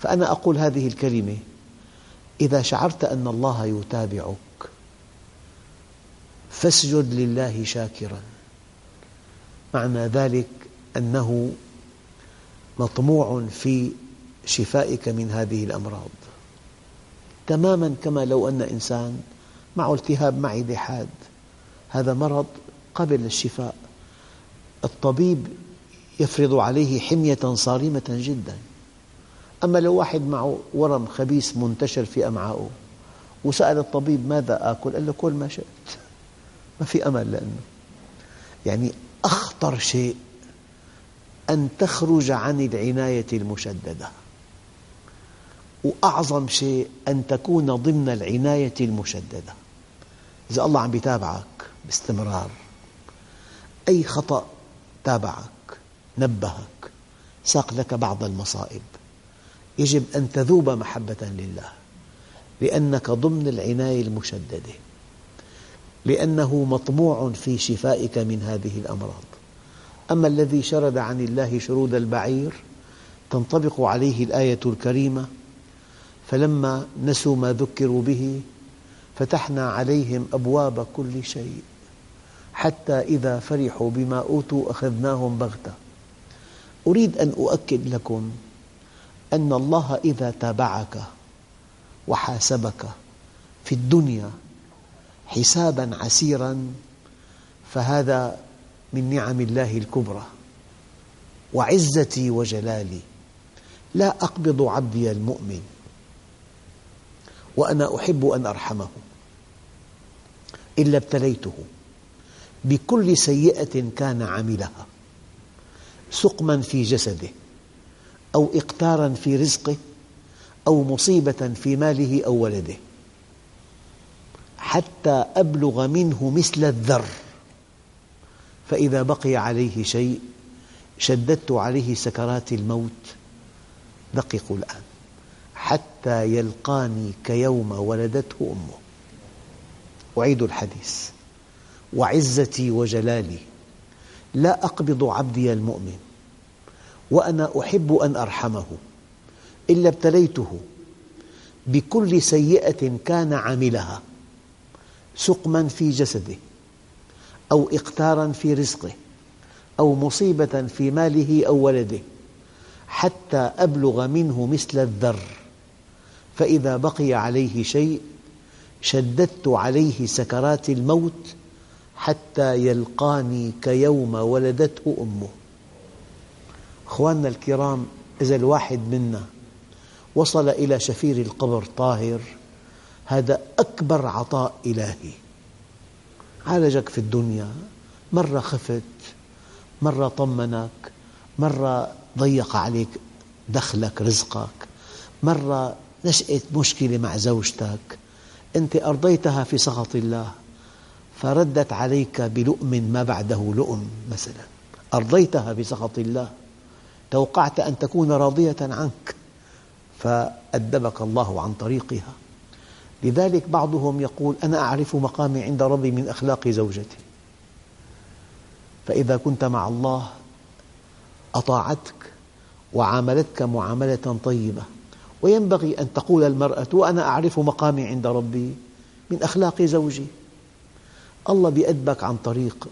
فأنا أقول هذه الكلمة إذا شعرت أن الله يتابعك فاسجد لله شاكرا معنى ذلك أنه مطموع في شفائك من هذه الأمراض. تماما كما لو أن إنسان معه التهاب معدة حاد هذا مرض قبل الشفاء الطبيب يفرض عليه حمية صارمة جدا. أما لو واحد معه ورم خبيث منتشر في أمعائه وسأل الطبيب ماذا آكل؟ قال له كل ما شئت. ما في أمل لأنه. يعني أخطر شيء أن تخرج عن العناية المشددة. وأعظم شيء أن تكون ضمن العناية المشددة. إذا الله عم يتابعك باستمرار. أي خطأ تابعك نبهك ساق لك بعض المصائب. يجب أن تذوب محبة لله لأنك ضمن العناية المشددة لأنه مطموع في شفائك من هذه الأمراض. أما الذي شرد عن الله شرود البعير تنطبق عليه الآية الكريمة فلما نسوا ما ذكروا به فتحنا عليهم أبواب كل شيء حتى إذا فرحوا بما أوتوا أخذناهم بغتة. أريد أن أؤكد لكم أن الله إذا تابعك وحاسبك في الدنيا حسابا عسيرا فهذا من نعم الله الكبرى. وعزتي وجلالي لا أقبض عبدي المؤمن وأنا أحب أن أرحمه إلا ابتليته بكل سيئة كان عملها سقما في جسده. أو إقتارا في رزقه أو مصيبة في ماله أو ولده. حتى أبلغ منه مثل الذر. فإذا بقي عليه شيء شددت عليه سكرات الموت. دققوا الآن. حتى يلقاني كيوم ولدته أمه. أعيد الحديث. وعزتي وجلالي لا أقبض عبدي المؤمن. وأنا أحب أن أرحمه إلا ابتليته بكل سيئة كان عملها سقما في جسده أو إقتارا في رزقه أو مصيبة في ماله أو ولده حتى أبلغ منه مثل الذر. فإذا بقي عليه شيء شددت عليه سكرات الموت حتى يلقاني كيوم ولدته أمه. أخواننا الكرام إذا الواحد منا وصل إلى شفير القبر طاهر هذا أكبر عطاء إلهي. عالجك في الدنيا مرة خفت مرة طمنك مرة ضيق عليك دخلك رزقك مرة نشأت مشكلة مع زوجتك. أنت أرضيتها في سخط الله فردت عليك بلؤم ما بعده لؤم مثلا. أرضيتها بسخط الله توقعت أن تكون راضية عنك فأدبك الله عن طريقها. لذلك بعضهم يقول أنا أعرف مقامي عند ربي من أخلاق زوجتي. فإذا كنت مع الله أطاعتك وعاملتك معاملة طيبة. وينبغي أن تقول المرأة وأنا أعرف مقامي عند ربي من أخلاق زوجي. الله بيأدبك عن طريق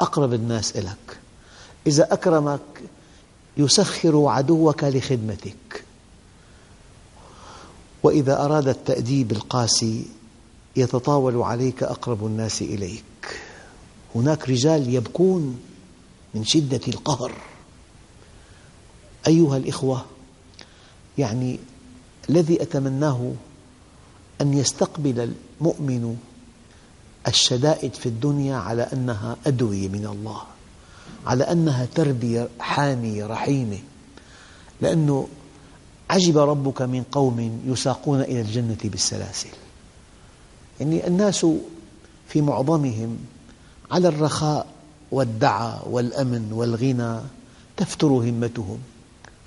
أقرب الناس إليك. إذا أكرمك يسخر عدوك لخدمتك. وإذا أراد التأديب القاسي يتطاول عليك أقرب الناس إليك. هناك رجال يبكون من شدة القهر. أيها الإخوة يعني الذي أتمناه أن يستقبل المؤمن الشدائد في الدنيا على أنها أدوية من الله. على أنها تربية حانية رحيمة. لأنه عجب ربك من قوم يساقون إلى الجنة بالسلاسل. يعني الناس في معظمهم على الرخاء والدعى والأمن والغنى تفتر همتهم.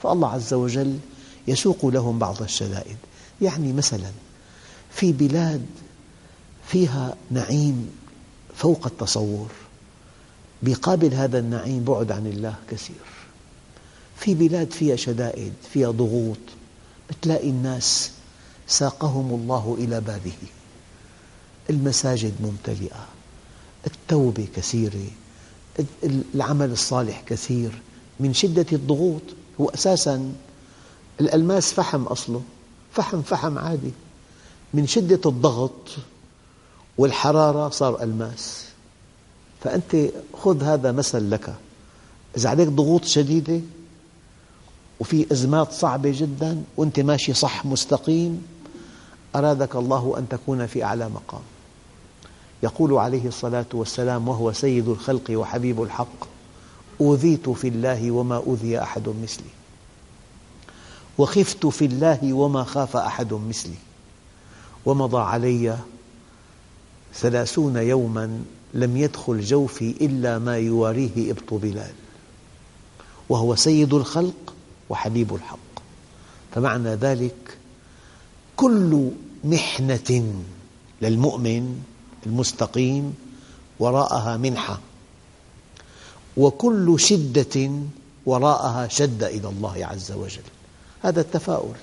فالله عز وجل يسوق لهم بعض الشدائد. يعني مثلا في بلاد فيها نعيم فوق التصور. بقابل هذا النعيم بعد عن الله كثير. في بلاد فيها شدائد فيها ضغوط تلاقي الناس ساقهم الله إلى بابه. المساجد ممتلئة التوبة كثيرة العمل الصالح كثير. من شدة الضغوط هو أساساً الألماس فحم أصله فحم فحم عادي. من شدة الضغط والحرارة صار ألماس. فأنت خذ هذا مثل لك. إذا عليك ضغوط شديدة وفي أزمات صعبة جدا وأنت ماشي صح مستقيم أرادك الله أن تكون في أعلى مقام. يقول عليه الصلاة والسلام وهو سيد الخلق وحبيب الحق أوذيت في الله وما أوذي أحد مثلي. وخفت في الله وما خاف أحد مثلي. ومضى علي ثلاثون يوما لم يدخل جوفي إلا ما يواريه إبط بلال وهو سيد الخلق وحبيب الحق. فمعنى ذلك كل محنة للمؤمن المستقيم وراءها منحة وكل شدة وراءها شدة إلى الله عز وجل. هذا التفاؤل.